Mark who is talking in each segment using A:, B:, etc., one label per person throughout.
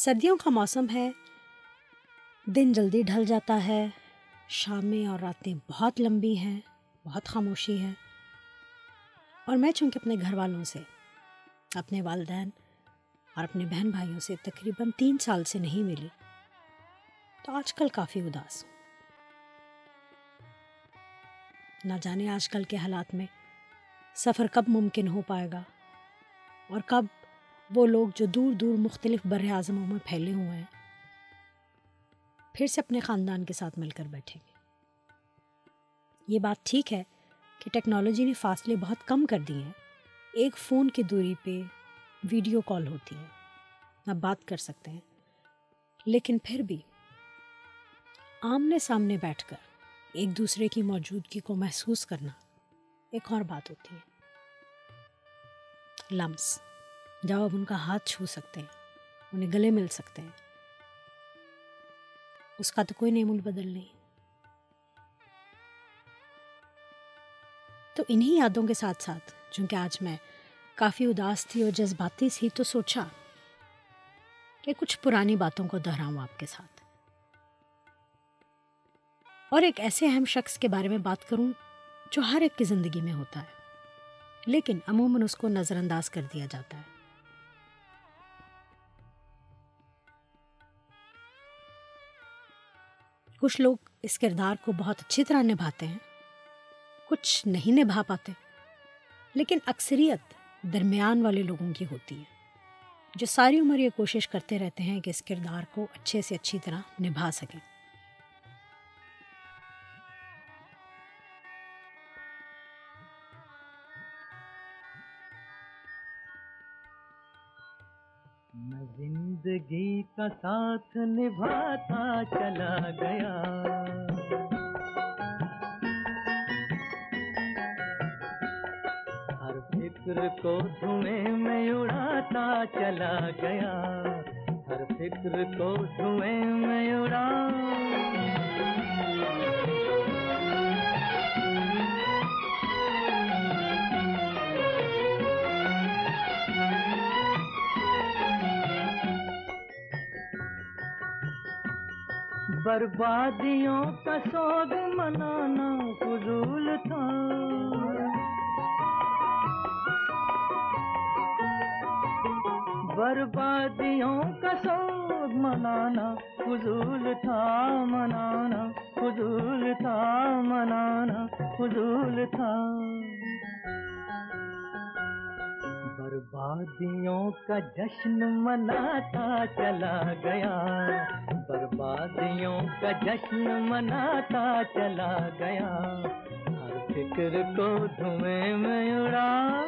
A: سردیوں کا موسم ہے۔ دن جلدی ڈھل جاتا ہے۔ شامیں اور راتیں بہت لمبی ہیں، بہت خاموشی ہے اور میں چونکہ اپنے گھر والوں سے، اپنے والدین اور اپنے بہن بھائیوں سے تقریباً تین سال سے نہیں ملی، تو آج کل کافی اداس ہوں۔ نہ جانے آج کل کے حالات میں سفر کب ممکن ہو پائے گا اور کب وہ لوگ جو دور دور مختلف بر اعظموں میں پھیلے ہوئے ہیں، پھر سے اپنے خاندان کے ساتھ مل کر بیٹھیں گے۔ یہ بات ٹھیک ہے کہ ٹیکنالوجی نے فاصلے بہت کم کر دیے ہیں۔ ایک فون کی دوری پہ ویڈیو کال ہوتی ہے، آپ بات کر سکتے ہیں۔ لیکن پھر بھی آمنے سامنے بیٹھ کر ایک دوسرے کی موجودگی کو محسوس کرنا ایک اور بات ہوتی ہے۔ لمس۔ جب آپ ان کا ہاتھ چھو سکتے ہیں، انہیں گلے مل سکتے ہیں۔ اس کا تو کوئی نعم البدل نہیں۔ تو انہی یادوں کے ساتھ ساتھ، چونکہ آج میں کافی اداس تھی اور جذباتی تھی، تو سوچا کہ کچھ پرانی باتوں کو دہراؤں آپ کے ساتھ۔ اور ایک ایسے اہم شخص کے بارے میں بات کروں جو ہر ایک کی زندگی میں ہوتا ہے، لیکن عموماً اس کو نظر انداز کر دیا جاتا ہے۔ کچھ لوگ اس کردار کو بہت اچھی طرح نبھاتے ہیں، کچھ نہیں نبھا پاتے، لیکن اکثریت درمیان والے لوگوں کی ہوتی ہے، جو ساری عمر یہ کوشش کرتے رہتے ہیں کہ اس کردار کو اچھے سے اچھی طرح نبھا سکیں۔
B: جی کا ساتھ نبھاتا چلا گیا۔ ہر فکر کو دھویں میں اڑاتا چلا گیا۔ ہر فکر کو دھویں میں اڑا بربادیوں کا سوگ منانا فضول تھا۔ بربادیوں کا سوگ منانا فضول تھا، منانا فضول تھا، منانا فضول تھا۔ بربادیوں کا جشن مناتا چلا گیا۔ بربادیوں کا جشن مناتا چلا گیا۔ ہر فکر کو دھویں میں اڑا۔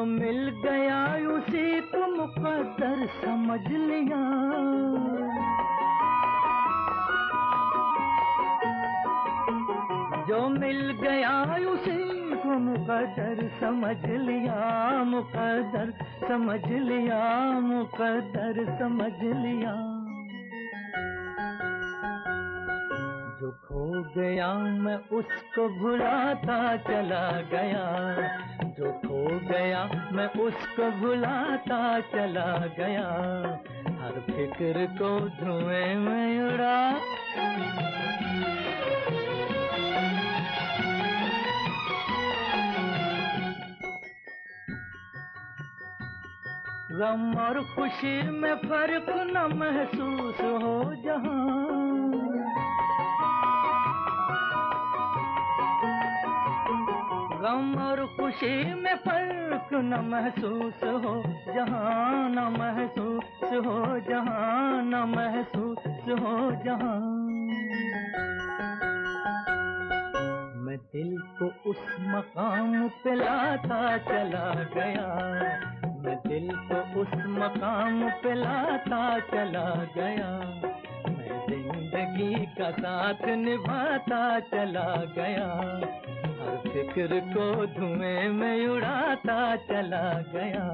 B: جو مل گیا اسی کو مقدر سمجھ لیا۔ جو مل گیا اسی کو مقدر سمجھ لیا، مقدر سمجھ لیا، مقدر سمجھ لیا۔ گیا میں اس کو بھلاتا چلا گیا۔ جو کھو گیا، میں اس کو بھلاتا چلا گیا۔ ہر فکر کو دھویں میں اڑا۔ غم اور خوشی میں فرق نہ محسوس ہو جہاں۔ غم اور خوشی میں فرق نہ محسوس ہو، جہاں نہ محسوس ہو، جہاں نہ محسوس ہو، جہاں۔ میں دل کو اس مقام پہ لاتا چلا گیا۔ میں دل کو اس مقام پہ لاتا چلا گیا۔ زندگی کا ساتھ نبھاتا چلا گیا۔ ہر فکر کو دھوئیں میں اڑاتا چلا گیا۔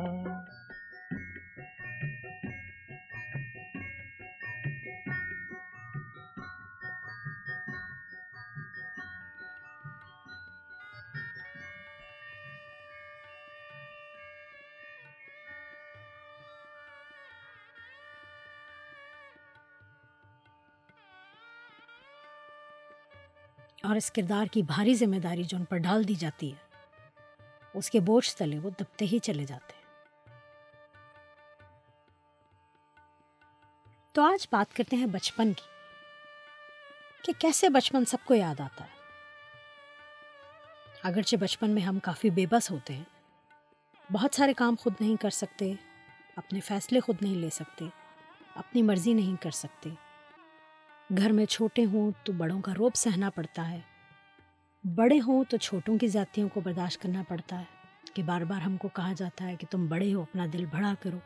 A: اور اس کردار کی بھاری ذمہ داری جو ان پر ڈال دی جاتی ہے، اس کے بوجھ تلے وہ دبتے ہی چلے جاتے ہیں۔ تو آج بات کرتے ہیں بچپن کی، کہ کیسے بچپن سب کو یاد آتا ہے۔ اگرچہ بچپن میں ہم کافی بے بس ہوتے ہیں، بہت سارے کام خود نہیں کر سکتے، اپنے فیصلے خود نہیں لے سکتے، اپنی مرضی نہیں کر سکتے۔ گھر میں چھوٹے ہوں تو بڑوں کا روپ سہنا پڑتا ہے۔ بڑے ہوں تو چھوٹوں کی ذاتیوں کو برداشت کرنا پڑتا ہے کہ بار بار ہم کو کہا جاتا ہے کہ تم بڑے ہو، اپنا دل بڑا کرو۔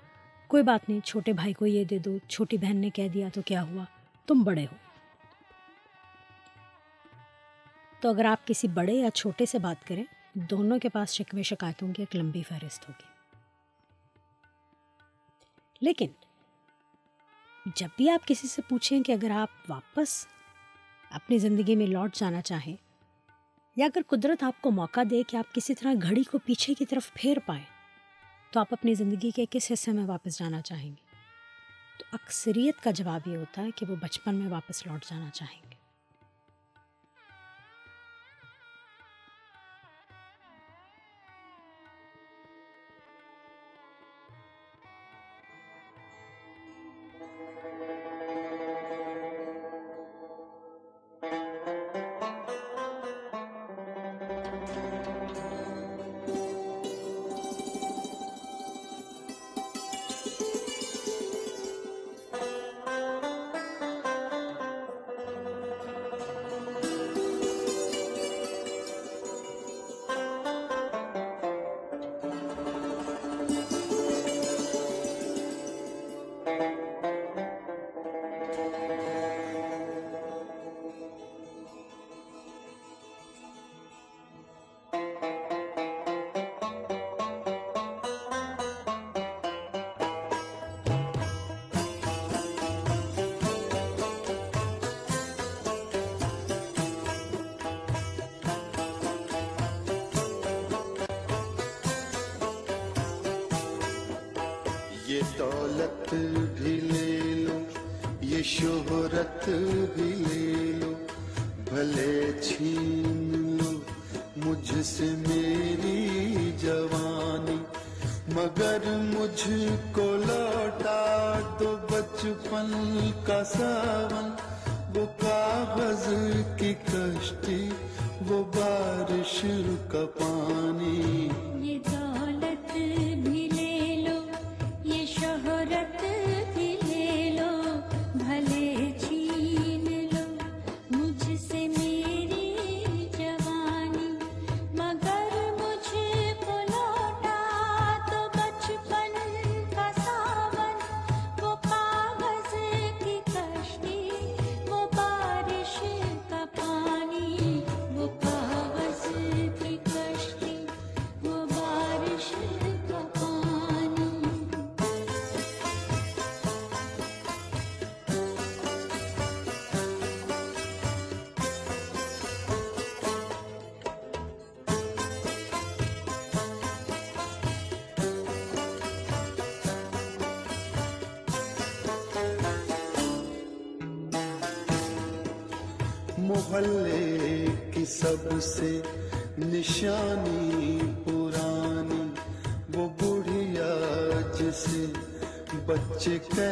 A: کوئی بات نہیں، چھوٹے بھائی کو یہ دے دو، چھوٹی بہن نے کہہ دیا تو کیا ہوا؟ تم بڑے ہو۔ تو اگر آپ کسی بڑے یا چھوٹے سے بات کریں، دونوں کے پاس شکوے شکایتوں کی ایک لمبی فہرست ہوگی۔ لیکن جب بھی آپ کسی سے پوچھیں کہ اگر آپ واپس اپنی زندگی میں لوٹ جانا چاہیں، یا اگر قدرت آپ کو موقع دے کہ آپ کسی طرح گھڑی کو پیچھے کی طرف پھیر پائیں، تو آپ اپنی زندگی کے کس حصے میں واپس جانا چاہیں گے؟ تو اکثریت کا جواب یہ ہوتا ہے کہ وہ بچپن میں واپس لوٹ جانا چاہیں گے۔
C: محلے کی سب سے نشانی پرانی وہ بڑھیا جسے بچے کہ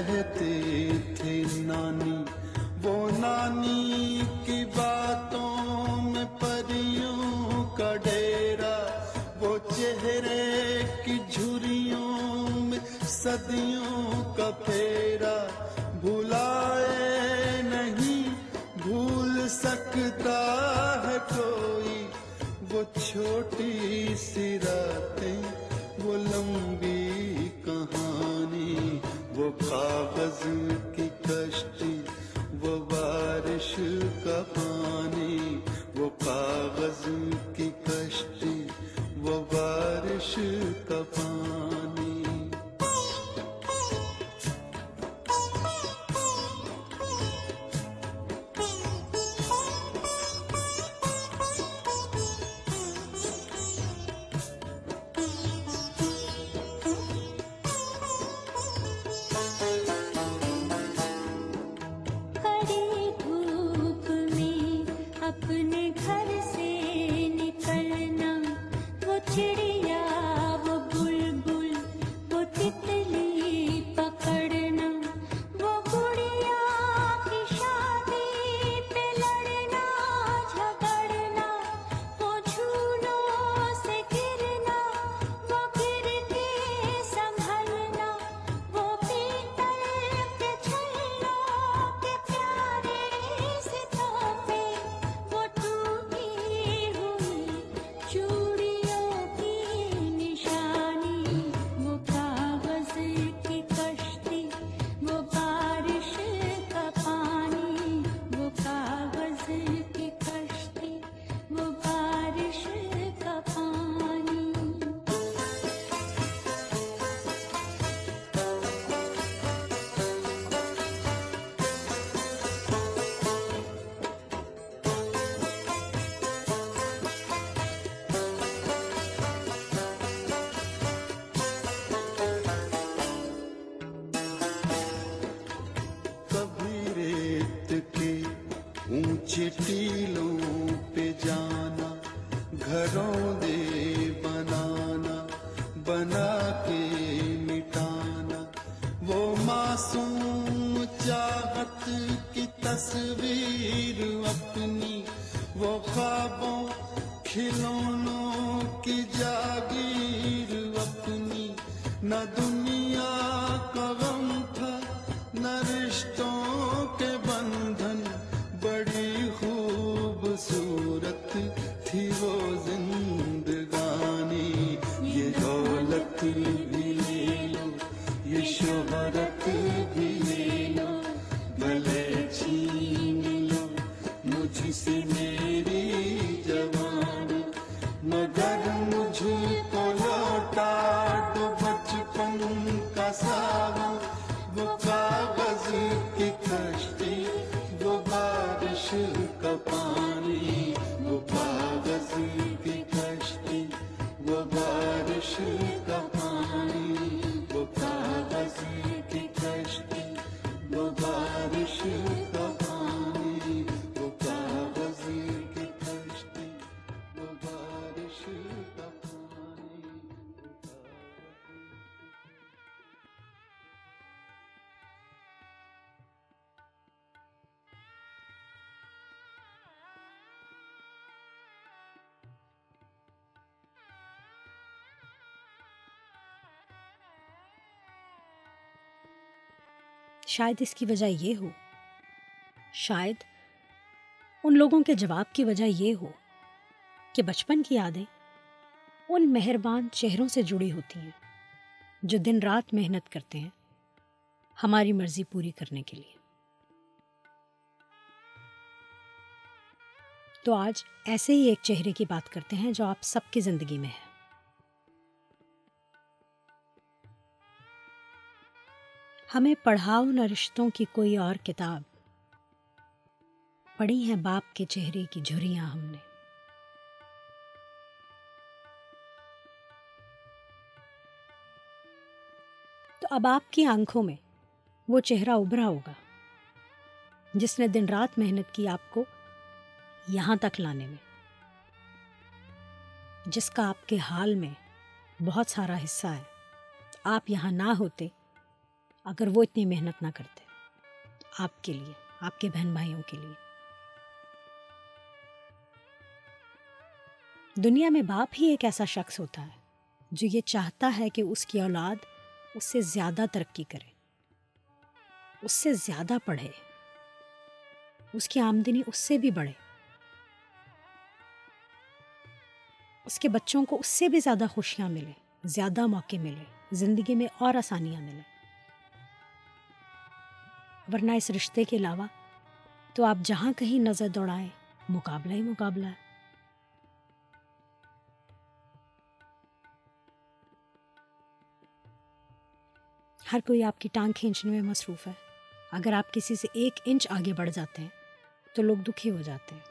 A: شاید اس کی وجہ یہ ہو۔ شاید ان لوگوں کے جواب کی وجہ یہ ہو کہ بچپن کی یادیں ان مہربان چہروں سے جڑی ہوتی ہیں جو دن رات محنت کرتے ہیں ہماری مرضی پوری کرنے کے لیے۔ تو آج ایسے ہی ایک چہرے کی بات کرتے ہیں جو آپ سب کی زندگی میں ہے۔ ہمیں پڑھاؤ نہ رشتوں کی کوئی اور کتاب۔ پڑھی ہیں باپ کے چہرے کی جھریاں ہم نے۔ تو اب آپ کی آنکھوں میں وہ چہرہ ابھرا ہوگا، جس نے دن رات محنت کی آپ کو یہاں تک لانے میں، جس کا آپ کے حال میں بہت سارا حصہ ہے۔ آپ یہاں نہ ہوتے اگر وہ اتنی محنت نہ کرتے آپ کے لیے، آپ کے بہن بھائیوں کے لیے۔ دنیا میں باپ ہی ایک ایسا شخص ہوتا ہے جو یہ چاہتا ہے کہ اس کی اولاد اس سے زیادہ ترقی کرے، اس سے زیادہ پڑھے، اس کی آمدنی اس سے بھی بڑھے، اس کے بچوں کو اس سے بھی زیادہ خوشیاں ملے زیادہ موقع ملے، زندگی میں اور آسانیاں ملیں۔ ورنہ اس رشتے کے علاوہ تو آپ جہاں کہیں نظر دوڑائیں، مقابلہ ہی مقابلہ ہے۔ ہر کوئی آپ کی ٹانگ کھینچنے میں مصروف ہے۔ اگر آپ کسی سے ایک انچ آگے بڑھ جاتے ہیں تو لوگ دکھی ہو جاتے ہیں۔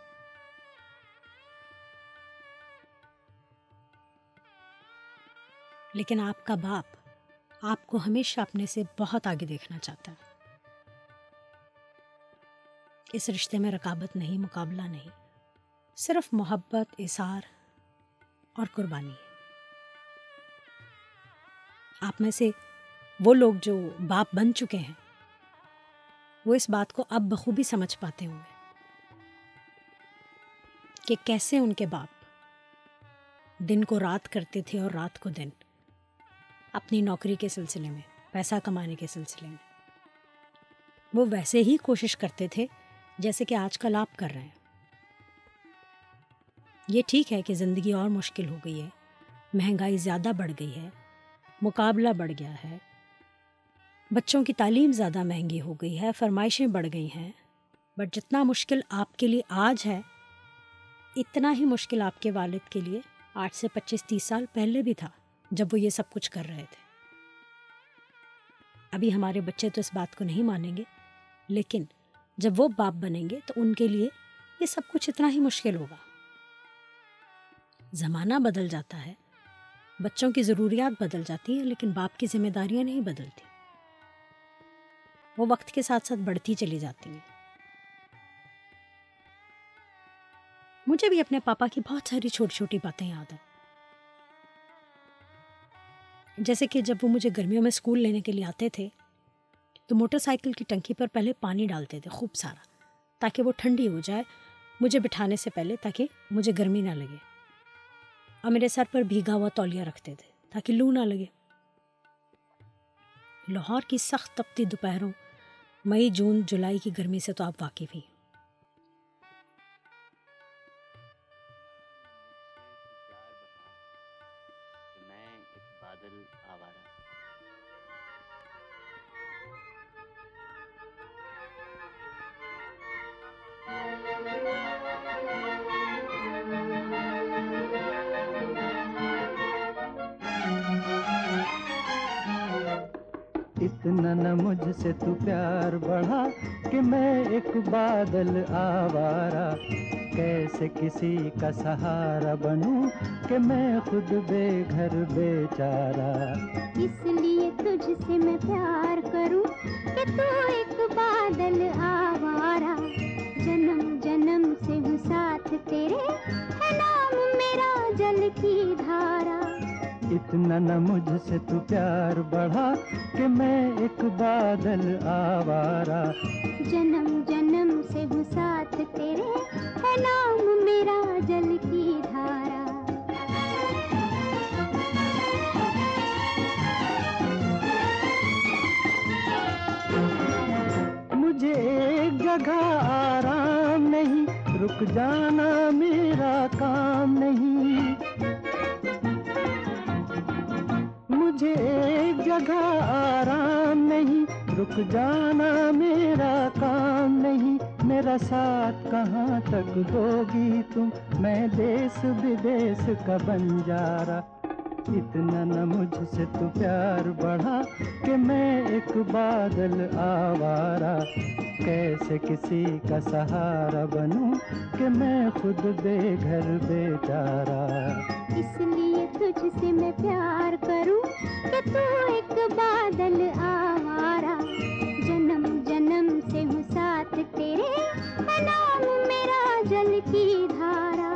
A: لیکن آپ کا باپ آپ کو ہمیشہ اپنے سے بہت آگے دیکھنا چاہتا ہے۔ اس رشتے میں رکابت نہیں، مقابلہ نہیں۔ صرف محبت اثار اور قربانی۔ ہے آپ میں سے وہ لوگ جو باپ بن چکے ہیں، وہ اس بات کو اب بخوبی سمجھ پاتے ہوں گے کہ کیسے ان کے باپ دن کو رات کرتے تھے اور رات کو دن اپنی نوکری کے سلسلے میں، پیسہ کمانے کے سلسلے میں۔ وہ ویسے ہی کوشش کرتے تھے جیسے کہ آج کل آپ کر رہے ہیں۔ یہ ٹھیک ہے کہ زندگی اور مشکل ہو گئی ہے۔ مہنگائی زیادہ بڑھ گئی ہے۔ مقابلہ بڑھ گیا ہے۔ بچوں کی تعلیم زیادہ مہنگی ہو گئی ہے۔ فرمائشیں بڑھ گئی ہیں۔ بٹ جتنا مشکل آپ کے لیے آج ہے، اتنا ہی مشکل آپ کے والد کے لیے آٹھ سے پچیس تیس سال پہلے بھی تھا جب وہ یہ سب کچھ کر رہے تھے۔ ابھی ہمارے بچے تو اس بات کو نہیں مانیں گے، لیکن جب وہ باپ بنیں گے تو ان کے لیے یہ سب کچھ اتنا ہی مشکل ہوگا۔ زمانہ بدل جاتا ہے، بچوں کی ضروریات بدل جاتی ہیں، لیکن باپ کی ذمہ داریاں نہیں بدلتی۔ وہ وقت کے ساتھ ساتھ بڑھتی چلی جاتی ہیں۔ مجھے بھی اپنے پاپا کی بہت ساری چھوٹی چھوٹی باتیں یاد ہیں۔ جیسے کہ جب وہ مجھے گرمیوں میں اسکول لینے کے لیے آتے تھے تو موٹر سائیکل کی ٹنکی پر پہلے پانی ڈالتے تھے، خوب سارا، تاکہ وہ ٹھنڈی ہو جائے، مجھے بٹھانے سے پہلے، تاکہ مجھے گرمی نہ لگے۔ اور میرے سر پر بھیگا ہوا تولیہ رکھتے تھے، تاکہ لو نہ لگے۔ لاہور کی سخت تپتی دوپہروں، مئی، جون، جولائی کی گرمی سے تو آپ واقف ہی
D: ایک بادل آوارہ
E: کیسے کسی کا سہارا بنوں کہ میں خود بے گھر بے
F: اس لیے تجھ سے میں پیار کروں کہ تو ایک بادل آوارہ جنم جنم سے ہوں ساتھ تیرے، ہے نام میرا جل کی دھارا۔
E: اتنا نہ مجھ سے تو پیار بڑھا کہ میں ایک بادل آوارہ
F: جنم جنم سے ہوں ساتھ تیرے ہے نام میرا جل کی دھارا۔
E: مجھے ایک جگہ آرام نہیں رک جانا میرا کام نہیں۔ ایک جگہ آرام نہیں۔ رک جانا میرا کام نہیں۔ میرا ساتھ کہاں تک ہوگی تم؟ میں دیس بدیس کا رہا اتنا نہ مجھ سے تو پیار بڑھا کہ میں ایک بادل آوارہ کیسے کسی کا سہارا بنوں کہ میں خود بے گھر بے
F: اس لیے تجھ سے میں پیار کروں کہ تو ایک بادل آوارہ جنم جنم سے ہوں ساتھ تیرے نام میرا جل کی دھارا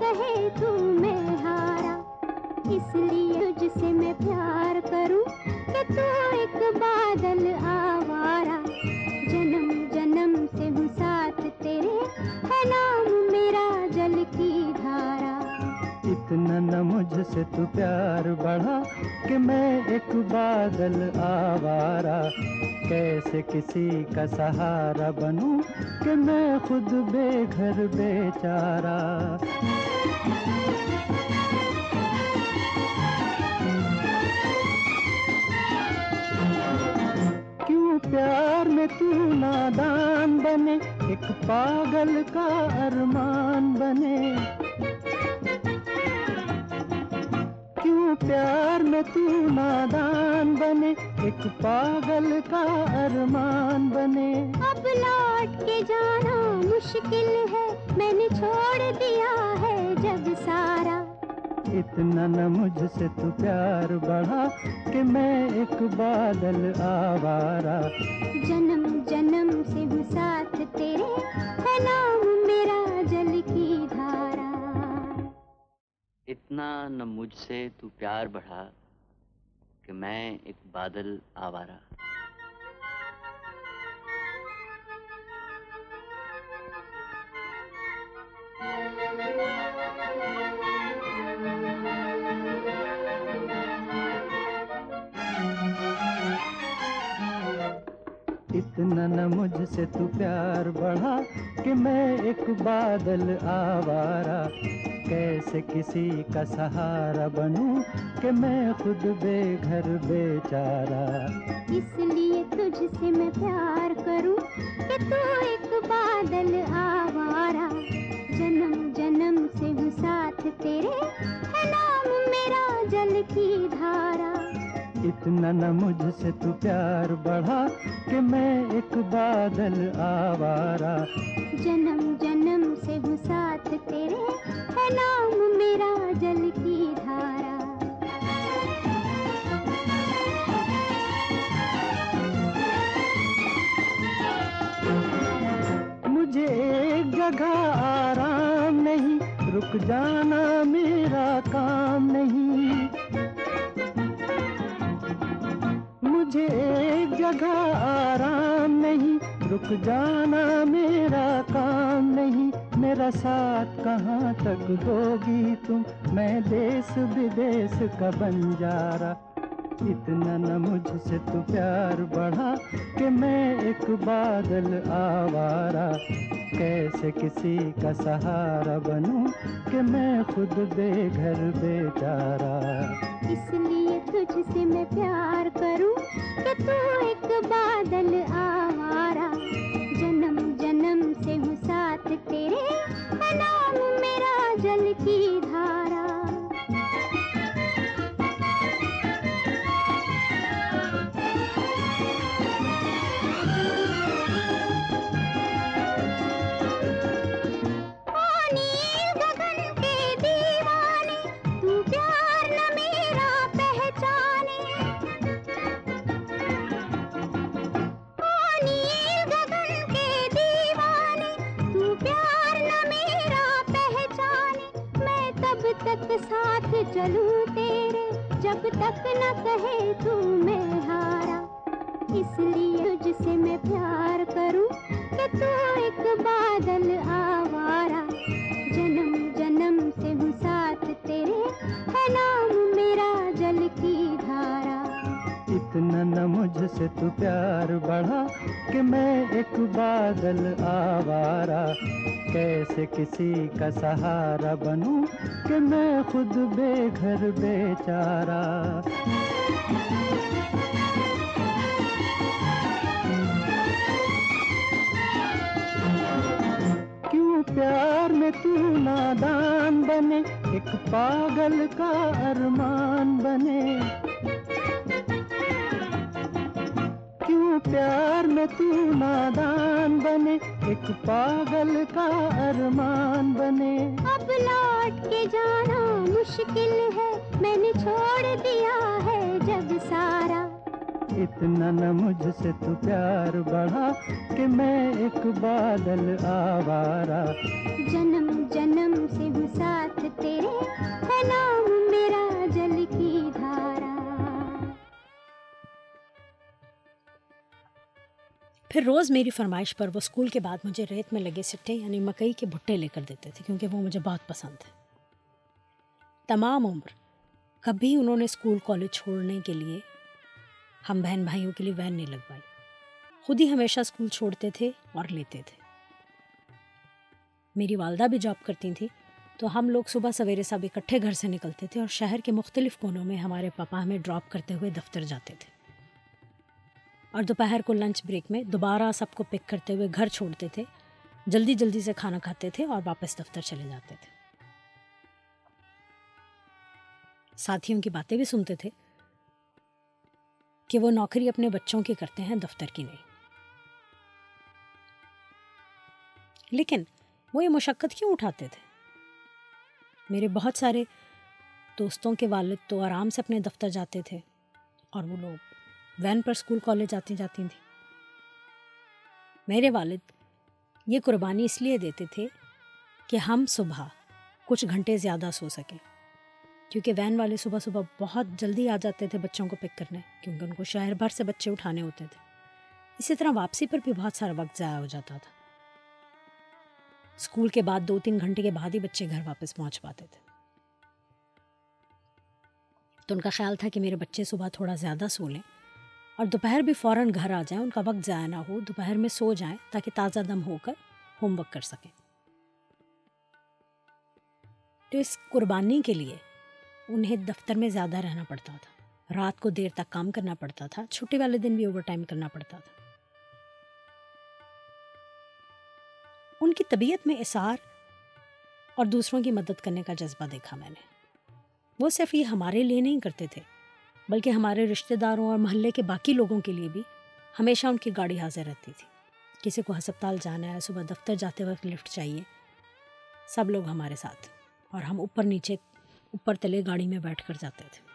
F: کہے تو میں ہارا اس لیے تجھ سے میں پیار کروں کہ تو ایک بادل آوارا جنم جنم سے ہوں ساتھ تیرے ہے نام میرا جل کی دھارا
E: اتنا نہ مجھ سے تو پیار بڑھا کہ میں ایک بادل آوارا کیسے کسی کا سہارا بنوں کہ میں خود بے گھر بے پاگل کا ارمان بنے۔ کیوں پیار میں تو نادان بنے؟ ایک پاگل کا ارمان بنے۔
F: اب لوٹ کے جانا مشکل ہے میں نے چھوڑ دیا ہے جب سارا۔
E: اتنا نہ مجھ سے تو پیار بڑھا کہ میں ایک بادل آوارا۔
F: جنم
G: مجھ سے تو پیار بڑھا کہ میں ایک بادل آوارا
E: اتنا نہ مجھ سے تو پیار بڑھا کہ میں ایک بادل آوارا کیسے کسی کا سہارا بنوں کہ میں خود بے گھر بے
F: اس لیے تجھ سے میں پیار کروں کہ تو ایک بادل آوارا جنم جنم سے ہوں ساتھ تیرے، ہے نام میرا جل کی
E: اتنا نہ مجھ سے تو پیار بڑھا کہ میں ایک بادل آوارا۔
F: جنم جنم سے ہوں ساتھ تیرے ہے نام میرا جل کی دھارا۔
E: مجھے ایک جگہ آرام نہیں رک جانا میرا کام نہیں۔ لگا آرام نہیں۔ رک جانا میرا کام نہیں۔ میرا ساتھ کہاں تک ہوگی تم؟ میں دیس بدیس کا بنجارہ۔ اتنا نہ مجھ سے تو پیار بڑھا کہ میں ایک بادل آوارا کیسے کسی کا سہارا بنوں کہ میں خود بے گھر بے
F: اس لیے تجھ سے میں پیار کروں کہ تو ایک بادل آوارا جنم جنم سے ہوں ساتھ تیرے نام میرا جل کی دھارا جب تک نہ کہے تو میں ہارا۔ اس لیے تجھ سے میں پیار کروں کہ تو ایک بادل آوارا۔ جنم جنم سے ہوں ساتھ تیرے، ہے نام میرا جل کی دھارا۔
E: اتنا نہ مجھ سے تو پیار بڑھا۔ بادل آوارا، کیسے کسی کا سہارا بنوں کہ میں خود بے گھر بیچارہ کیوں پیار میں تو نادان بنے، ایک پاگل کا ارمان بنے؟ پیار میں تو نادان بنے ایک پاگل کا ارمان بنے۔
F: اب لوٹ کے جانا مشکل ہے میں نے چھوڑ دیا ہے جب سارا۔
E: اتنا نہ مجھ سے تو پیار بڑھا کہ میں ایک بادل آوارا۔
F: جنم جنم سے ہوں ساتھ تیرے ہے نام میرا جل
A: پھر روز میری فرمائش پر وہ اسکول کے بعد مجھے ریت میں لگے سٹے یعنی مکئی کے بھٹے لے کر دیتے تھے کیونکہ وہ مجھے بہت پسند تھے۔ تمام عمر کبھی انہوں نے اسکول کالج چھوڑنے کے لیے ہم بہن بھائیوں کے لیے وین نہیں لگوائی۔ خود ہی ہمیشہ اسکول چھوڑتے تھے اور لیتے تھے۔ میری والدہ بھی جاب کرتی تھیں تو ہم لوگ صبح سویرے سب اکٹھے گھر سے نکلتے تھے اور شہر کے مختلف کونوں میں ہمارے پاپا ہمیں ڈراپ کرتے ہوئے دفتر جاتے تھے۔ اور دوپہر کو لنچ بریک میں دوبارہ سب کو پک کرتے ہوئے گھر چھوڑتے تھے، جلدی جلدی سے کھانا کھاتے تھے اور واپس دفتر چلے جاتے تھے۔ ساتھیوں کی باتیں بھی سنتے تھے کہ وہ نوکری اپنے بچوں کی کرتے ہیں، دفتر کی نہیں۔ لیکن وہ یہ مشقت کیوں اٹھاتے تھے؟ میرے بہت سارے دوستوں کے والد تو آرام سے اپنے دفتر جاتے تھے اور وہ لوگ وین پر اسکول کالج آتی جاتی تھیں۔ میرے والد یہ قربانی اس لیے دیتے تھے کہ ہم صبح کچھ گھنٹے زیادہ سو سکیں، کیونکہ وین والے صبح صبح بہت جلدی آ جاتے تھے بچوں کو پک کرنے، کیونکہ ان کو شہر بھر سے بچے اٹھانے ہوتے تھے۔ اسی طرح واپسی پر بھی بہت سارا وقت ضائع ہو جاتا تھا۔ اسکول کے بعد دو تین گھنٹے کے بعد ہی بچے گھر واپس پہنچ پاتے تھے۔ تو ان کا خیال تھا کہ میرے بچے صبح تھوڑا زیادہ سو لیں۔ اور دوپہر بھی فوراً گھر آ جائیں، ان کا وقت ضائع نہ ہو، دوپہر میں سو جائیں تاکہ تازہ دم ہو کر ہوم ورک کر سکیں۔ تو اس قربانی کے لیے انہیں دفتر میں زیادہ رہنا پڑتا تھا۔ رات کو دیر تک کام کرنا پڑتا تھا، چھٹی والے دن بھی اوور ٹائم کرنا پڑتا تھا۔ ان کی طبیعت میں اثار اور دوسروں کی مدد کرنے کا جذبہ دیکھا میں نے۔ وہ صرف یہ ہمارے لیے نہیں کرتے تھے۔ بلکہ ہمارے رشتہ داروں اور محلے کے باقی لوگوں کے لیے بھی ہمیشہ ان کی گاڑی حاضر رہتی تھی۔ کسی کو ہسپتال جانا ہے، صبح دفتر جاتے وقت لفٹ چاہیے۔ سب لوگ ہمارے ساتھ اور ہم اوپر نیچے، اوپر تلے گاڑی میں بیٹھ کر جاتے تھے۔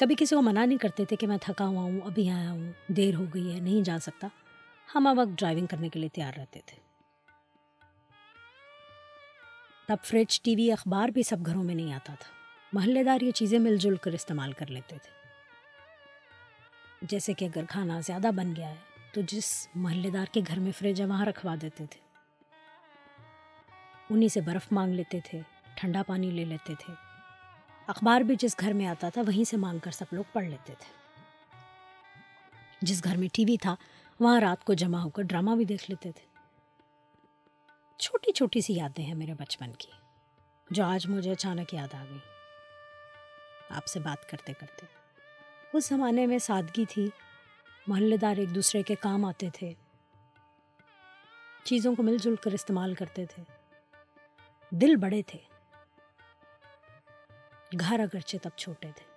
A: کبھی کسی کو منع نہیں کرتے تھے کہ میں تھکا ہوا ہوں، ابھی آیا ہوں، دیر ہو گئی ہے، نہیں جا سکتا۔ ہم وقت ڈرائیونگ کرنے کے لیے تیار رہتے تھے۔ تب فریج ٹی وی اخبار بھی سب گھروں میں نہیں آتا تھا۔ محلے دار یہ چیزیں مل جل کر استعمال کر لیتے تھے۔ جیسے کہ اگر کھانا زیادہ بن گیا ہے، تو جس محلے دار کے گھر میں فریج ہے، وہاں رکھوا دیتے تھے۔ انہیں سے برف مانگ لیتے تھے، ٹھنڈا پانی لے لیتے تھے۔ اخبار بھی جس گھر میں آتا تھا، وہیں سے مانگ کر سب لوگ پڑھ لیتے تھے۔ جس گھر میں ٹی وی تھا، وہاں رات کو جمع ہو کر ڈرامہ بھی دیکھ لیتے تھے۔ چھوٹی چھوٹی سی یادیں ہیں میرے بچپن کی، جو آج مجھے اچانک یاد آ گئی آپ سے بات کرتے کرتے۔ اس زمانے میں سادگی تھی۔ محلے دار ایک دوسرے کے کام آتے تھے۔ چیزوں کو مل جل کر استعمال کرتے تھے۔ دل بڑے تھے۔ گھر اگرچہ تب چھوٹے تھے۔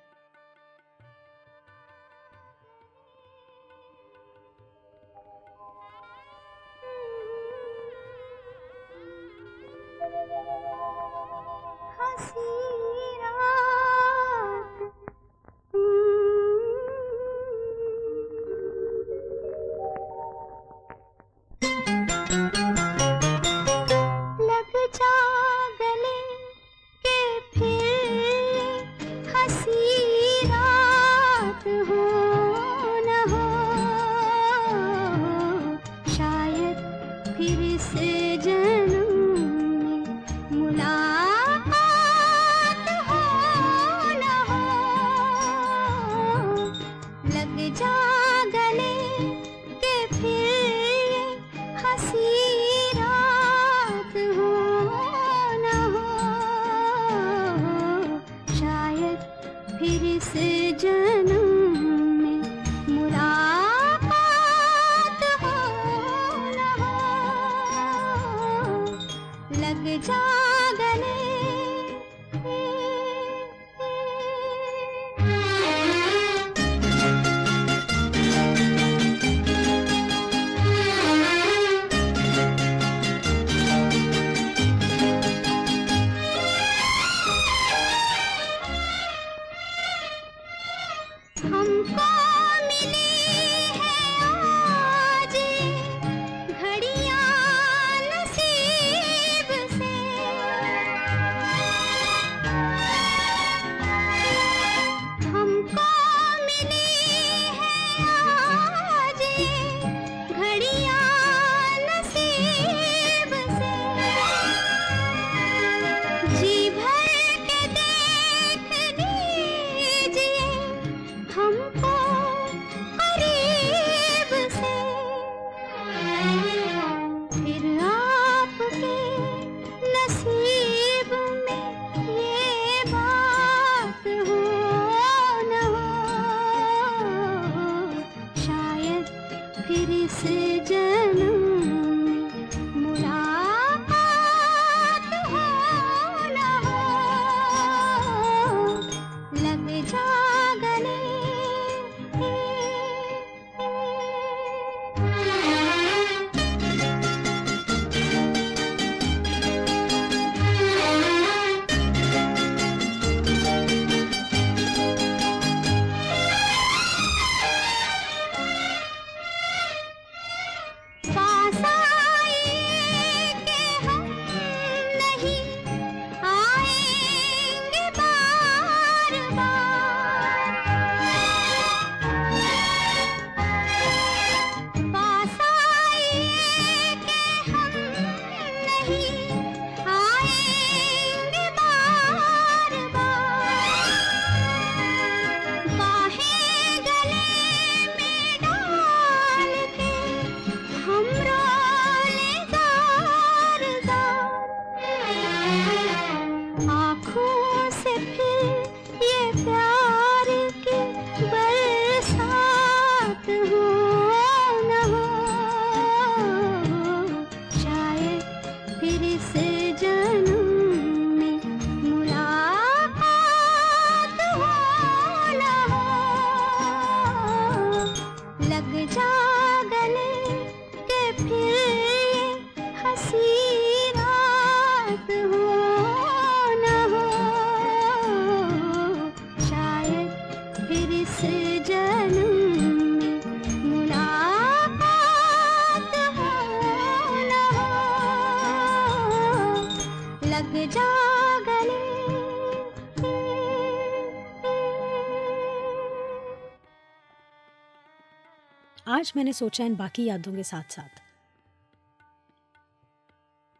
F: میں نے سوچا ان باقی یادوں کے ساتھ ساتھ۔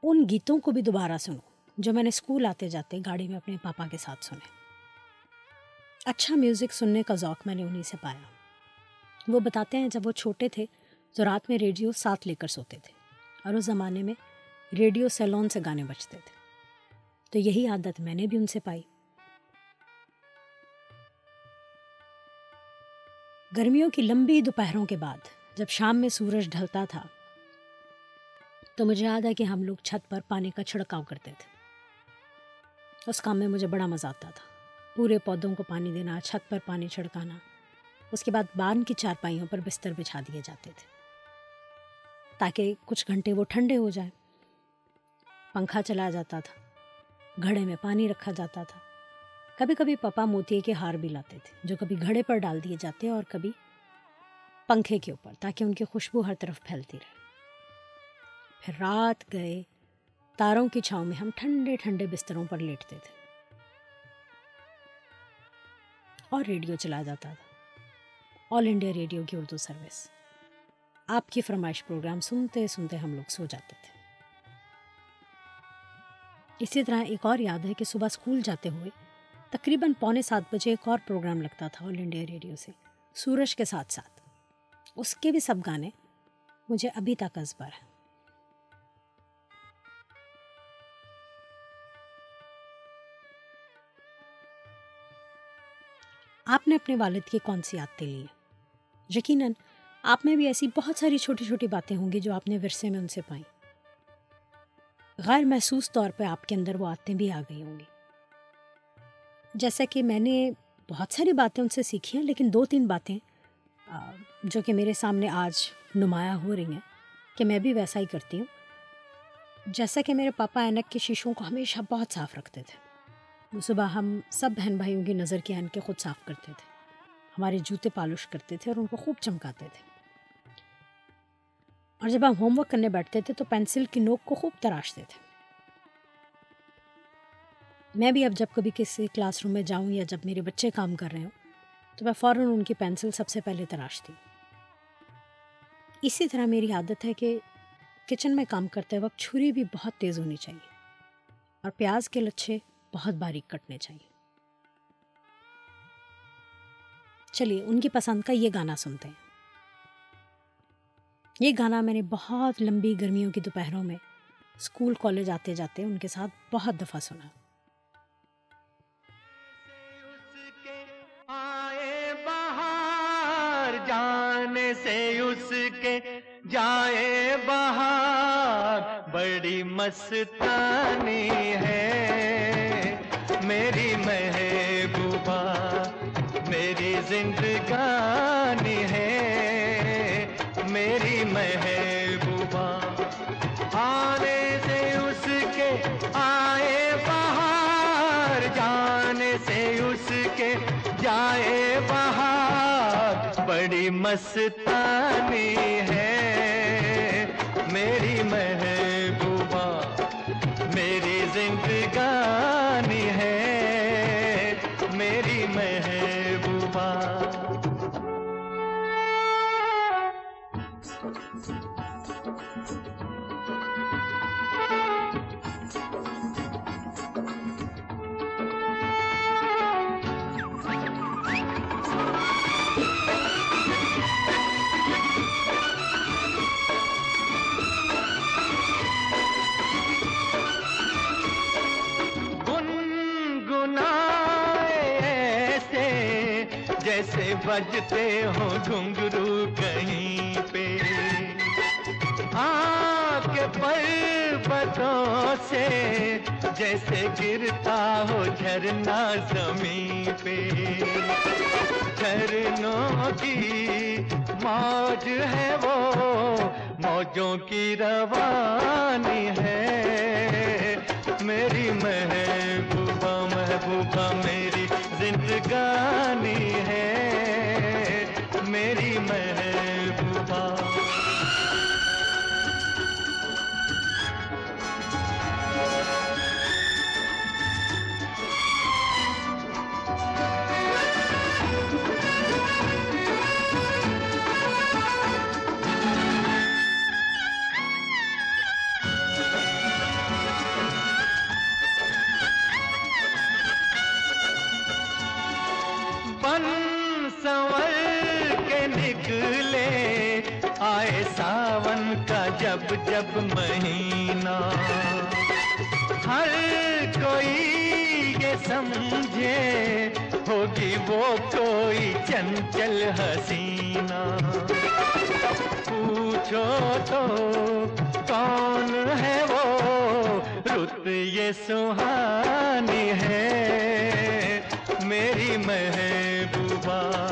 F: ان گیتوں کو بھی دوبارہ سنوں جو میں نے اسکول آتے جاتے گاڑی میں اپنے پاپا کے
A: ساتھ سنے۔ اچھا میوزک سننے کا ذوق میں نے انہیں سے پایا۔ وہ بتاتے ہیں جب وہ چھوٹے تھے تو رات میں ریڈیو ساتھ لے کر سوتے تھے اور اس زمانے میں ریڈیو سیلون سے گانے بجتے تھے۔ تو یہی عادت میں نے بھی ان سے پائی۔ گرمیوں کی لمبی دوپہروں کے بعد جب شام میں سورج ڈھلتا تھا تو مجھے یاد ہے کہ ہم لوگ چھت پر پانی کا چھڑکاؤ کرتے تھے۔ اس کام میں مجھے بڑا مزہ آتا تھا۔ پورے پودوں کو پانی دینا، چھت پر پانی چھڑکانا، اس کے بعد بان کی چارپائیوں پر بستر بچھا دیے جاتے تھے تاکہ کچھ گھنٹے وہ ٹھنڈے ہو جائیں۔ پنکھا چلایا جاتا تھا، گھڑے میں پانی رکھا جاتا تھا۔ کبھی کبھی پپا موتی کے ہار بھی لاتے تھے جو کبھی گھڑے پر ڈال دیے جاتے اور کبھی پنکھے کے اوپر تاکہ ان کی خوشبو ہر طرف پھیلتی رہے۔ پھر رات گئے، تاروں کی چھاؤں میں ہم ٹھنڈے ٹھنڈے بستروں پر لیٹتے تھے۔ اور ریڈیو چلا جاتا تھا۔ آل انڈیا ریڈیو کی اردو سروس۔ آپ کی فرمائش پروگرام سنتے سنتے ہم لوگ سو جاتے تھے۔ اسی طرح ایک اور یاد ہے کہ صبح اسکول جاتے ہوئے تقریباً پونے سات بجے ایک اور پروگرام لگتا تھا آل انڈیا ریڈیو سے۔ سورج کے ساتھ ساتھ۔ اس کے بھی سب گانے مجھے ابھی تک ازبر ہیں۔ آپ نے اپنے والد کی کون سی عادتیں لی ہیں یقیناً آپ میں بھی ایسی بہت ساری چھوٹی چھوٹی باتیں ہوں گی جو آپ نے ورثے میں ان سے پائیں۔ غیر محسوس طور پہ آپ کے اندر وہ عادتیں بھی آ گئی ہوں گی۔ جیسا کہ میں نے بہت ساری باتیں ان سے سیکھی ہیں لیکن دو تین باتیں جو کہ میرے سامنے آج نمایاں ہو رہی ہیں، کہ میں بھی ویسا ہی کرتی ہوں۔ جیسا کہ میرے پاپا اینک کے شیشوں کو ہمیشہ بہت صاف رکھتے تھے۔ صبح ہم سب بہن بھائیوں کی نظر کے کے خود صاف کرتے تھے۔ ہمارے جوتے پالش کرتے تھے اور ان کو خوب چمکاتے تھے۔ اور جب ہم ہوم ورک کرنے بیٹھتے تھے تو پینسل کی نوک کو خوب تراشتے تھے۔ میں بھی اب جب کبھی کسی کلاس روم میں جاؤں یا جب میرے بچے کام کر رہے ہوں تو میں فوراً ان کی پینسل سب سے پہلے تراشتی اسی طرح میری عادت ہے کہ کچن میں کام کرتے وقت چھری بھی بہت تیز ہونی چاہیے اور پیاز کے لچھے بہت باریک کٹنے چاہیے۔ چلیے، ان کی پسند کا یہ گانا سنتے ہیں۔ یہ گانا میں نے بہت لمبی گرمیوں کی دوپہروں میں اسکول، کالج آتے جاتے ان کے ساتھ بہت دفعہ سنا۔
B: جانے سے اس کے جائے بہار، بڑی مستانی ہے۔ میری محبوبہ، میری زندگانی ہے۔ میری محبوبہ مستانی ہے۔ بجتے ہو گھنگرو کہیں پہ۔ آپ کے پربتوں سے جیسے گرتا ہو جھرنا زمین پہ۔ جھرنوں کی موج ہے وہ، موجوں کی روانی ہے۔ میری محبوبہ محبوبہ میری زندگانی ہے۔ میری میں جب مہینہ ہر کوئی یہ سمجھے ہوگی وہ کوئی چنچل حسینہ۔ پوچھو تو کون ہے وہ؟ رت یہ سہانی ہے۔ میری محبوبہ،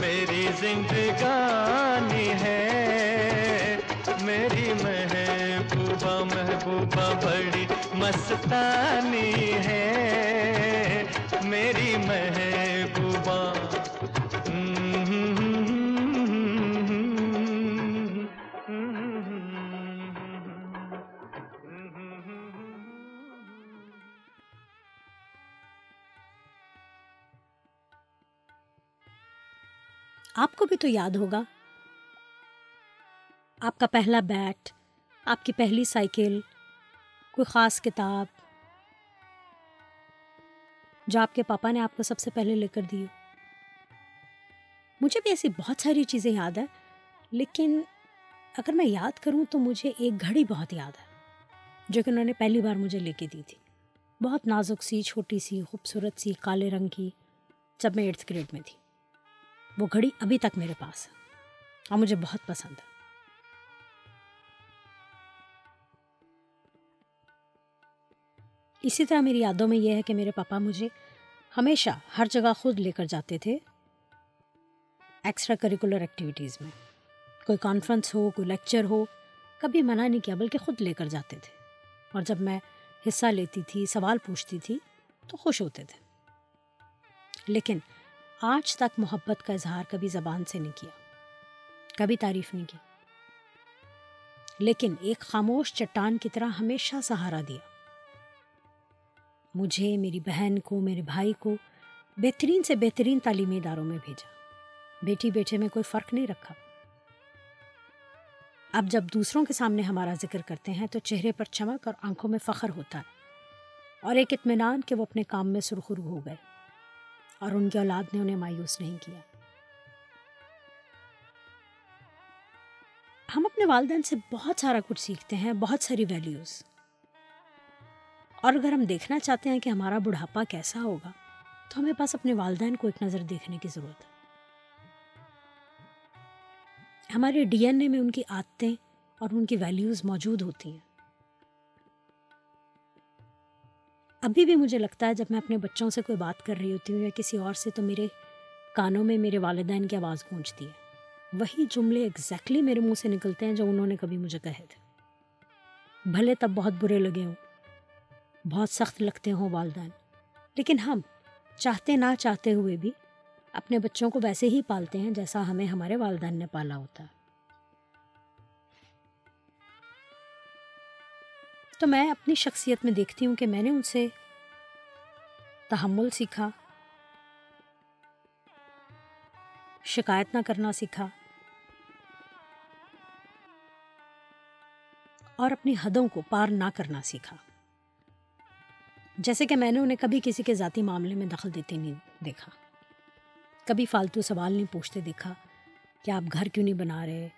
B: میری زندگانی ہے۔ میری محبوبہ محبوبہ بڑی مستانی ہے۔ میری محبوبہ۔ آپ کو بھی تو یاد ہوگا آپ کا پہلا بیٹ، آپ کی پہلی سائیکل، کوئی خاص کتاب جو آپ کے پاپا نے آپ کو سب سے
A: پہلے لے کر دی مجھے بھی ایسی بہت ساری چیزیں یاد ہیں، لیکن اگر میں یاد کروں تو مجھے ایک گھڑی بہت یاد ہے، جو کہ انہوں نے پہلی بار مجھے لے کے دی تھی۔ بہت نازک سی، چھوٹی سی، خوبصورت سی، کالے رنگ کی، جب میں ایٹتھ گریڈ میں تھی۔ وہ گھڑی ابھی تک میرے پاس ہے اور مجھے بہت پسند ہے۔ اسی طرح میری یادوں میں یہ ہے کہ میرے پاپا مجھے ہمیشہ ہر جگہ خود لے کر جاتے تھے ایکسٹرا کریکولر ایکٹیویٹیز میں۔ کوئی کانفرنس ہو، کوئی لیکچر ہو، کبھی منع نہیں کیا بلکہ خود لے کر جاتے تھے۔ اور جب میں حصہ لیتی تھی، سوال پوچھتی تھی، تو خوش ہوتے تھے۔ لیکن آج تک محبت کا اظہار کبھی زبان سے نہیں کیا، کبھی تعریف نہیں کی۔ لیکن ایک خاموش چٹان کی طرح ہمیشہ سہارا دیا۔ مجھے میری بہن کو، میرے بھائی کو بہترین سے بہترین تعلیمی اداروں میں بھیجا۔ بیٹی بیٹے میں کوئی فرق نہیں رکھا۔ اب جب دوسروں کے سامنے ہمارا ذکر کرتے ہیں تو چہرے پر چمک اور آنکھوں میں فخر ہوتا ہے اور ایک اطمینان کہ وہ اپنے کام میں سرخرو ہو گئے اور ان کی اولاد نے انہیں مایوس نہیں کیا۔ ہم اپنے والدین سے بہت سارا کچھ سیکھتے ہیں، بہت ساری ویلیوز اور اگر ہم دیکھنا چاہتے ہیں کہ ہمارا بڑھاپا کیسا ہوگا، تو ہمیں پاس اپنے والدین کو ایک نظر دیکھنے کی ضرورت ہے۔ ہمارے ڈی این اے میں ان کی عادتیں اور ان کی ویلیوز موجود ہوتی ہیں۔ ابھی بھی مجھے لگتا ہے جب میں اپنے بچوں سے کوئی بات کر رہی ہوتی ہوں یا کسی اور سے، تو میرے کانوں میں میرے والدین کی آواز گونجتی ہے۔ وہی جملے ایگزیکٹلی exactly میرے منہ سے نکلتے ہیں جو انہوں نے کبھی مجھے کہے تھے۔ بھلے تب بہت برے لگے ہوں۔ بہت سخت لگتے ہوں والدین۔ لیکن ہم چاہتے نہ چاہتے ہوئے بھی اپنے بچوں کو ویسے ہی پالتے ہیں جیسا ہمیں ہمارے والدین نے پالا ہوتا۔ ہے تو میں اپنی شخصیت میں دیکھتی ہوں کہ میں نے ان سے تحمل سیکھا، شکایت نہ کرنا سیکھا، اور اپنی حدوں کو پار نہ کرنا سیکھا۔ جیسے کہ میں نے انہیں کبھی کسی کے ذاتی معاملے میں دخل دیتے نہیں دیکھا۔ کبھی فالتو سوال نہیں پوچھتے دیکھا کہ آپ گھر کیوں نہیں بنا رہے،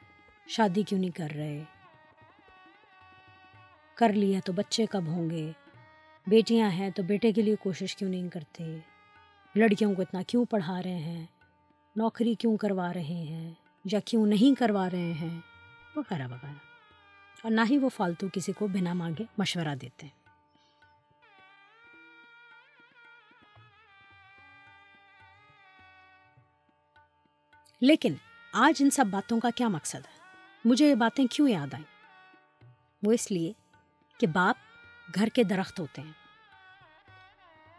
A: شادی کیوں نہیں کر رہے۔ کر لیا تو بچے کب ہوں گے؟ بیٹیاں ہیں تو بیٹے کے لیے کوشش کیوں نہیں کرتے؟ لڑکیوں کو اتنا کیوں پڑھا رہے ہیں؟ نوکری کیوں کروا رہے ہیں؟ یا کیوں نہیں کروا رہے ہیں؟ وغیرہ وغیرہ۔ اور نہ ہی وہ فالتو کسی کو بنا مانگے، مشورہ دیتے۔ ہیں لیکن آج ان سب باتوں کا کیا مقصد ہے؟ مجھے یہ باتیں کیوں یاد آئیں؟ وہ اس لیے کہ باپ گھر کے درخت ہوتے ہیں۔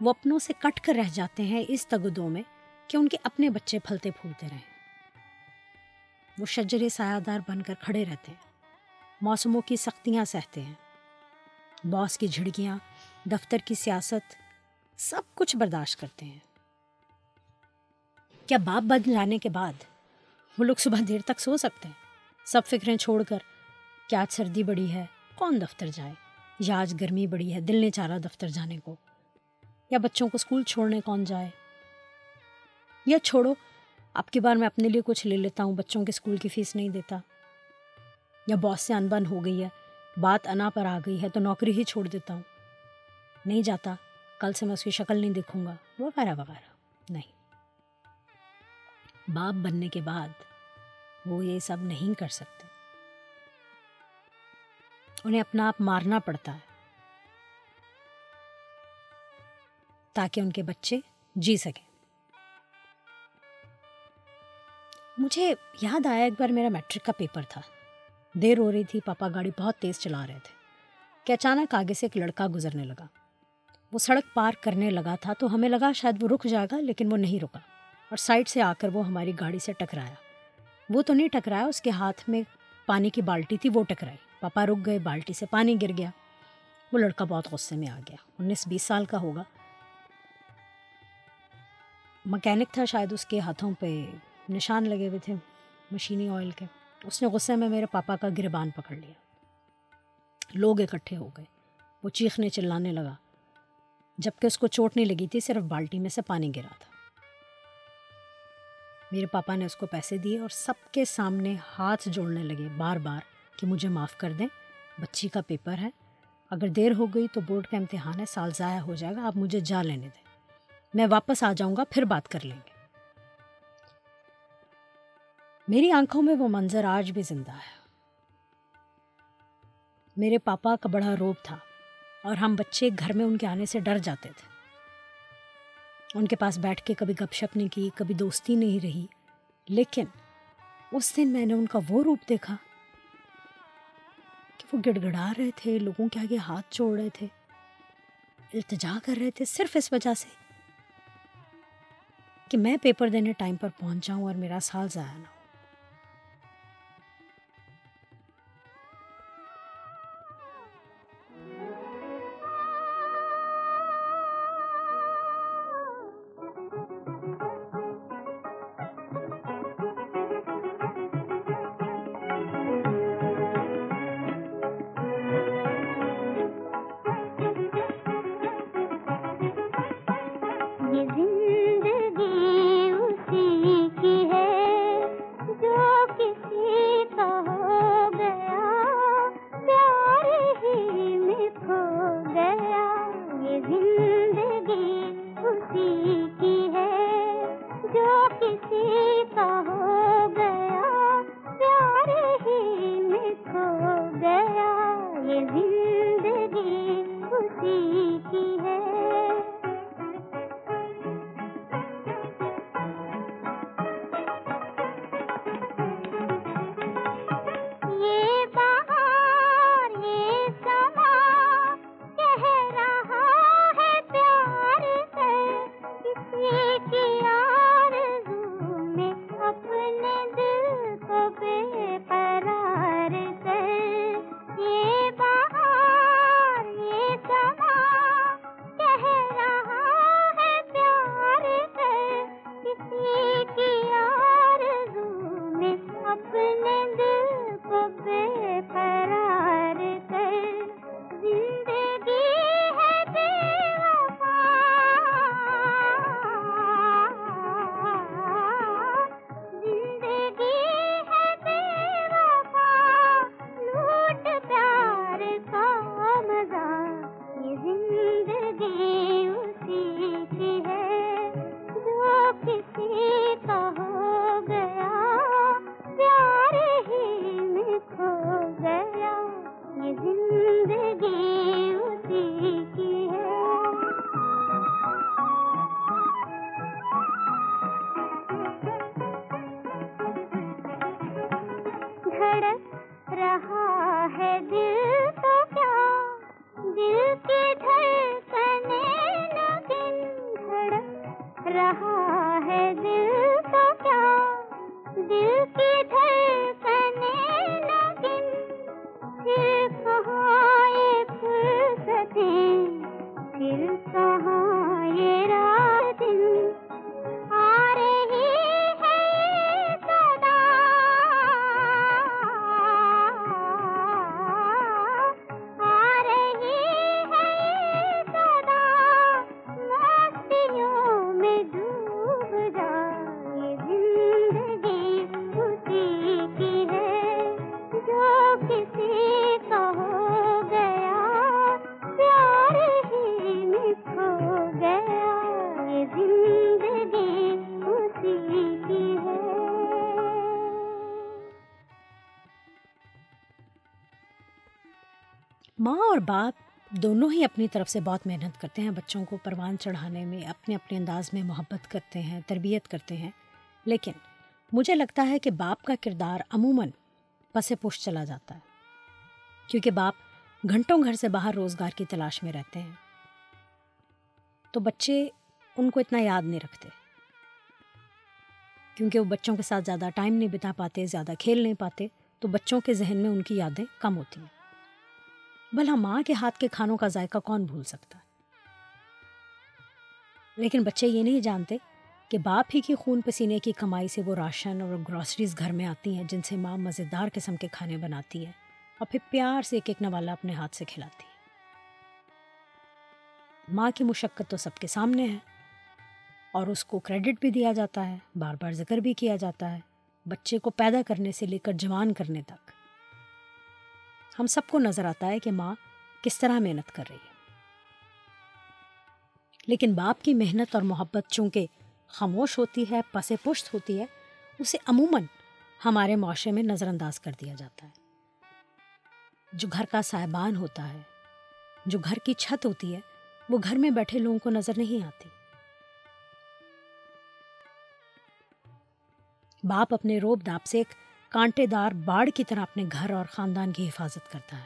A: وہ اپنوں سے کٹ کر رہ جاتے ہیں اس تگدوں میں کہ ان کے اپنے بچے پھلتے پھولتے رہیں۔ وہ شجر سایہ دار بن کر کھڑے رہتے ہیں۔ موسموں کی سختیاں سہتے ہیں۔ باس کی جھڑکیاں، دفتر کی سیاست، سب کچھ برداشت کرتے ہیں۔ کیا باپ بن لانے کے بعد وہ لوگ صبح دیر تک سو سکتے ہیں؟ سب فکریں چھوڑ کر کیا آج سردی بڑی ہے، کون دفتر جائے؟ یا آج گرمی بڑی ہے، دل نے چارا دفتر جانے کو۔ یا بچوں کو اسکول چھوڑنے کون جائے؟ یا چھوڑو
F: آپ کی بار میں اپنے لیے کچھ لے لیتا ہوں، بچوں کے اسکول کی فیس نہیں دیتا۔ یا باس سے انبن ہو گئی ہے، بات انا پر آ گئی ہے تو نوکری ہی چھوڑ دیتا ہوں۔ نہیں جاتا، کل سے میں اس کی شکل نہیں دیکھوں گا وغیرہ وغیرہ۔ نہیں۔ باپ بننے کے بعد وہ یہ سب نہیں کر سکتے۔ انہیں اپنا آپ مارنا پڑتا ہے۔ تاکہ ان کے بچے جی سکیں۔ مجھے یاد آیا ایک بار میرا میٹرک کا پیپر تھا۔ دیر ہو رہی تھی، پاپا گاڑی بہت تیز چلا رہے تھے۔ کہ اچانک آگے سے ایک لڑکا گزرنے لگا۔ وہ سڑک پار کرنے لگا تھا تو ہمیں لگا شاید وہ رک جائے گا، لیکن وہ نہیں رکا۔ اور سائڈ سے آ کر وہ ہماری گاڑی سے ٹکرایا۔ وہ تو نہیں ٹکرایا، اس کے ہاتھ میں پانی کی بالٹی تھی، وہ ٹکرائی۔ پاپا رک گئے، بالٹی سے پانی گر گیا۔ وہ لڑکا بہت غصے میں آ گیا۔ انیس بیس سال کا ہوگا۔ مکینک تھا شاید، اس کے ہاتھوں پہ نشان لگے ہوئے تھے مشینی آئل کے۔ اس نے غصے میں میرے پاپا کا گربان پکڑ لیا۔ لوگ اکٹھے ہو گئے۔ وہ چیخنے چلانے لگا۔ جبکہ اس کو چوٹ نہیں لگی تھی، صرف بالٹی میں سے پانی گرا تھا۔ میرے پاپا نے اس کو پیسے دیے اور سب کے سامنے ہاتھ جوڑنے لگے بار بار کہ مجھے معاف کر دیں۔ بچی کا پیپر ہے۔ اگر دیر ہو گئی تو بورڈ کا امتحان ہے، سال ضائع ہو جائے گا، آپ مجھے جا لینے دیں۔ میں واپس آ جاؤں گا، پھر بات کر لیں گے۔ میری آنکھوں میں وہ منظر آج بھی زندہ ہے۔ میرے پاپا کا بڑا روب تھا اور ہم بچے گھر میں ان کے آنے سے ڈر جاتے تھے۔ ان کے پاس بیٹھ کے کبھی گپ شپ نہیں کی، کبھی دوستی نہیں رہی۔ لیکن اس دن میں نے ان کا وہ روپ دیکھا کہ وہ گڑ گڑا رہے تھے، لوگوں کے آگے ہاتھ چھوڑ رہے تھے، التجا کر رہے تھے صرف اس وجہ سے کہ میں پیپر دینے ٹائم پر پہنچ جاؤں اور میرا سال ضائع نہ ہو۔
A: باپ دونوں ہی اپنی طرف سے بہت محنت کرتے ہیں، بچوں کو پروان چڑھانے میں، اپنے اپنے انداز میں محبت کرتے ہیں، تربیت کرتے ہیں۔ لیکن مجھے لگتا ہے کہ باپ کا کردار عموماً پس پوش چلا جاتا ہے، کیونکہ باپ گھنٹوں گھر سے باہر روزگار کی تلاش میں رہتے ہیں۔ تو بچے ان کو اتنا یاد نہیں رکھتے، کیونکہ وہ بچوں کے ساتھ زیادہ ٹائم نہیں بتا پاتے، زیادہ کھیل نہیں پاتے، تو بچوں کے ذہن میں ان کی یادیں کم ہوتی ہیں۔ بھلا ماں کے ہاتھ کے کھانوں کا ذائقہ کون بھول سکتا ہے؟ لیکن بچے یہ نہیں جانتے کہ باپ ہی کی خون پسینے کی کمائی سے وہ راشن اور گروسریز گھر میں آتی ہیں جن سے ماں مزیدار قسم کے کھانے بناتی ہے اور پھر پیار سے ایک ایک نوالا اپنے ہاتھ سے کھلاتی ہے ماں کی مشقت تو سب کے سامنے ہے اور اس کو کریڈٹ بھی دیا جاتا ہے، بار بار ذکر بھی کیا جاتا ہے، بچے کو پیدا کرنے سے لے کر جوان کرنے تک۔ ہم سب کو نظر آتا ہے کہ ماں کس طرح محنت کر رہی ہے۔ لیکن باپ کی محنت اور محبت چونکہ خاموش ہوتی ہے پس پشت ہوتی ہے، اسے عموماً ہمارے معاشرے میں نظر انداز کر دیا جاتا ہے۔ جو گھر کا صاحبان ہوتا ہے، جو گھر کی چھت ہوتی ہے، وہ گھر میں بیٹھے لوگوں کو نظر نہیں آتی۔ باپ اپنے روب داپ سے ایک کانٹے دار باڑ کی طرح اپنے گھر اور خاندان کی حفاظت کرتا ہے۔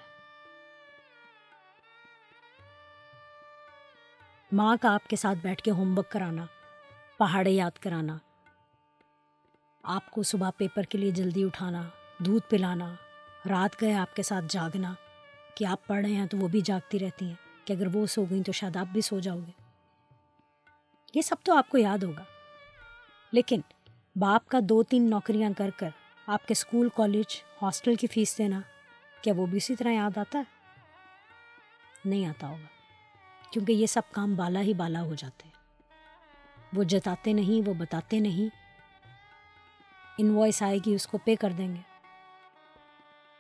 A: ماں کا آپ کے ساتھ بیٹھ کے ہوم ورک کرانا، پہاڑے یاد کرانا، آپ کو صبح پیپر کے لیے جلدی اٹھانا، دودھ پلانا، رات گئے آپ کے ساتھ جاگنا، کہ آپ پڑھ رہے ہیں تو وہ بھی جاگتی رہتی ہیں، کہ اگر وہ سو گئیں تو شاید آپ بھی سو جاؤ گے۔ یہ سب تو آپ کو یاد ہوگا۔ لیکن باپ کا دو تین نوکریاں کر کر آپ کے اسکول، کالج، ہاسٹل کی فیس دینا، کیا وہ بھی اسی طرح یاد آتا ہے؟ نہیں آتا ہوگا، کیونکہ یہ سب کام بالا ہی بالا ہو جاتے ہیں۔ وہ جتاتے نہیں، وہ بتاتے نہیں۔ انوائس آئے گی، اس کو پے کر دیں گے۔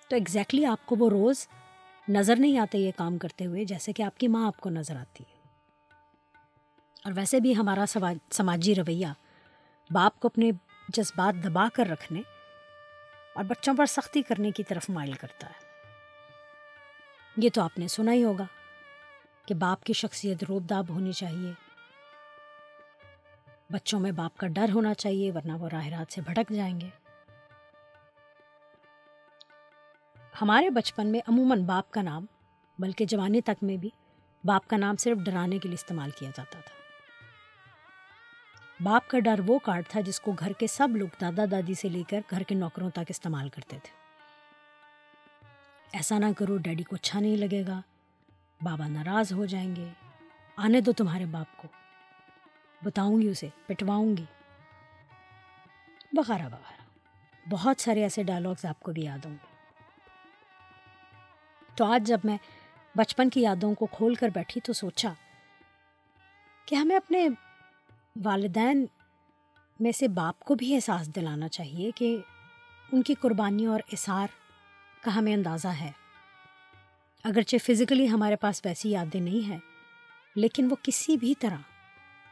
A: تو ایگزیکٹلی آپ کو وہ روز نظر نہیں آتے یہ کام کرتے ہوئے، جیسے کہ آپ کی ماں آپ کو نظر آتی ہے۔ اور ویسے بھی ہمارا سماجی رویہ، باپ کو اپنے جذبات دبا کر رکھنے اور بچوں پر سختی کرنے کی طرف مائل کرتا ہے۔ یہ تو آپ نے سنا ہی ہوگا کہ باپ کی شخصیت روب داب ہونی چاہیے۔ بچوں میں باپ کا ڈر ہونا چاہیے، ورنہ وہ راہ رات سے بھٹک جائیں گے۔ ہمارے بچپن میں عموماً باپ کا نام، بلکہ جوانی تک میں بھی باپ کا نام صرف ڈرانے کے لیے استعمال کیا جاتا تھا۔ باپ کا ڈر وہ کارڈ تھا جس کو گھر کے سب لوگ دادا دادی سے لے کر گھر کے نوکروں تک استعمال کرتے تھے۔ ایسا نہ کرو ڈیڈی کو اچھا نہیں لگے گا۔ بابا ناراض ہو جائیں گے۔ آنے دو تمہارے باپ کو۔ بتاؤں گی اسے، پٹواؤں گی۔ وغیرہ وغیرہ بہت سارے ایسے ڈائلاگز آپ کو بھی یاد ہوں گے۔ تو آج جب میں بچپن کی یادوں کو کھول کر بیٹھی تو سوچا کہ ہمیں اپنے والدین میں سے باپ کو بھی احساس دلانا چاہیے کہ ان کی قربانی اور اثار کا ہمیں اندازہ ہے۔ اگرچہ فزیکلی ہمارے پاس ویسی یادیں نہیں ہیں، لیکن وہ کسی بھی طرح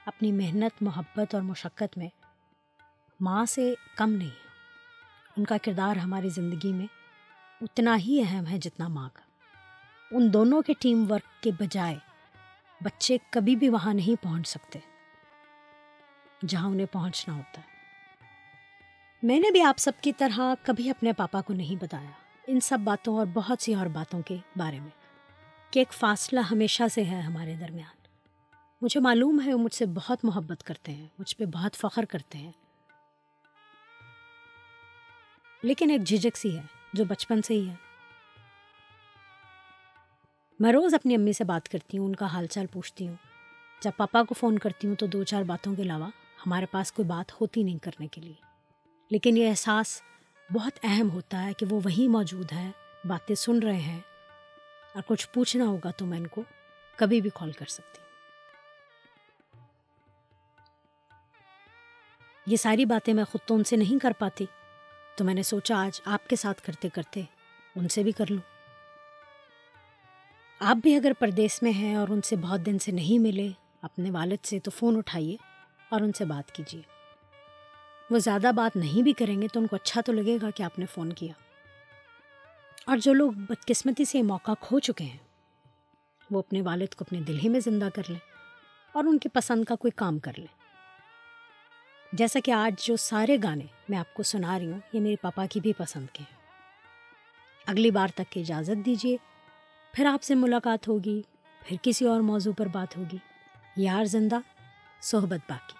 A: اپنی محنت، محبت اور مشقت میں ماں سے کم نہیں۔ ان کا کردار ہماری زندگی میں اتنا ہی اہم ہے جتنا ماں کا۔ ان دونوں کے ٹیم ورک کے بجائے بچے کبھی بھی وہاں نہیں پہنچ سکتے۔ جہاں انہیں پہنچنا ہوتا ہے۔ میں نے بھی آپ سب کی طرح کبھی اپنے پاپا کو نہیں بتایا ان سب باتوں اور بہت سی اور باتوں کے بارے میں کہ ایک فاصلہ ہمیشہ سے ہے ہمارے درمیان۔ مجھے معلوم ہے وہ مجھ سے بہت محبت کرتے ہیں، مجھ پہ بہت فخر کرتے ہیں۔ لیکن ایک جھجک سی ہے جو بچپن سے ہی ہے۔ میں روز اپنی امی سے بات کرتی ہوں، ان کا حال چال پوچھتی ہوں۔ جب پاپا کو فون کرتی ہوں تو دو چار باتوں کے علاوہ ہمارے پاس کوئی بات ہوتی نہیں کرنے کے لیے۔ لیکن یہ احساس بہت اہم ہوتا ہے کہ وہ وہیں موجود ہے، باتیں سن رہے ہیں۔ اور کچھ پوچھنا ہوگا تو میں ان کو کبھی بھی کال کر سکتی۔ یہ ساری باتیں میں خود تو ان سے نہیں کر پاتی۔ تو میں نے سوچا آج آپ کے ساتھ کرتے کرتے ان سے بھی کر لوں۔ آپ بھی اگر پردیس میں ہیں اور ان سے بہت دن سے نہیں ملے، اپنے والد سے تو فون اٹھائیے۔ اور ان سے بات کیجیے۔ وہ زیادہ بات نہیں بھی کریں گے تو ان کو اچھا تو لگے گا کہ آپ نے فون کیا۔ اور جو لوگ بدقسمتی سے یہ موقع کھو چکے ہیں، وہ اپنے والد کو اپنے دل ہی میں زندہ کر لیں اور ان کی پسند کا کوئی کام کر لیں۔ جیسا کہ آج جو سارے گانے میں آپ کو سنا رہی ہوں، یہ میرے پاپا کی بھی پسند کے ہیں۔ اگلی بار تک کی اجازت دیجیے، پھر آپ سے ملاقات ہوگی، پھر کسی اور موضوع پر بات ہوگی۔ یار زندہ، صحبت باقی۔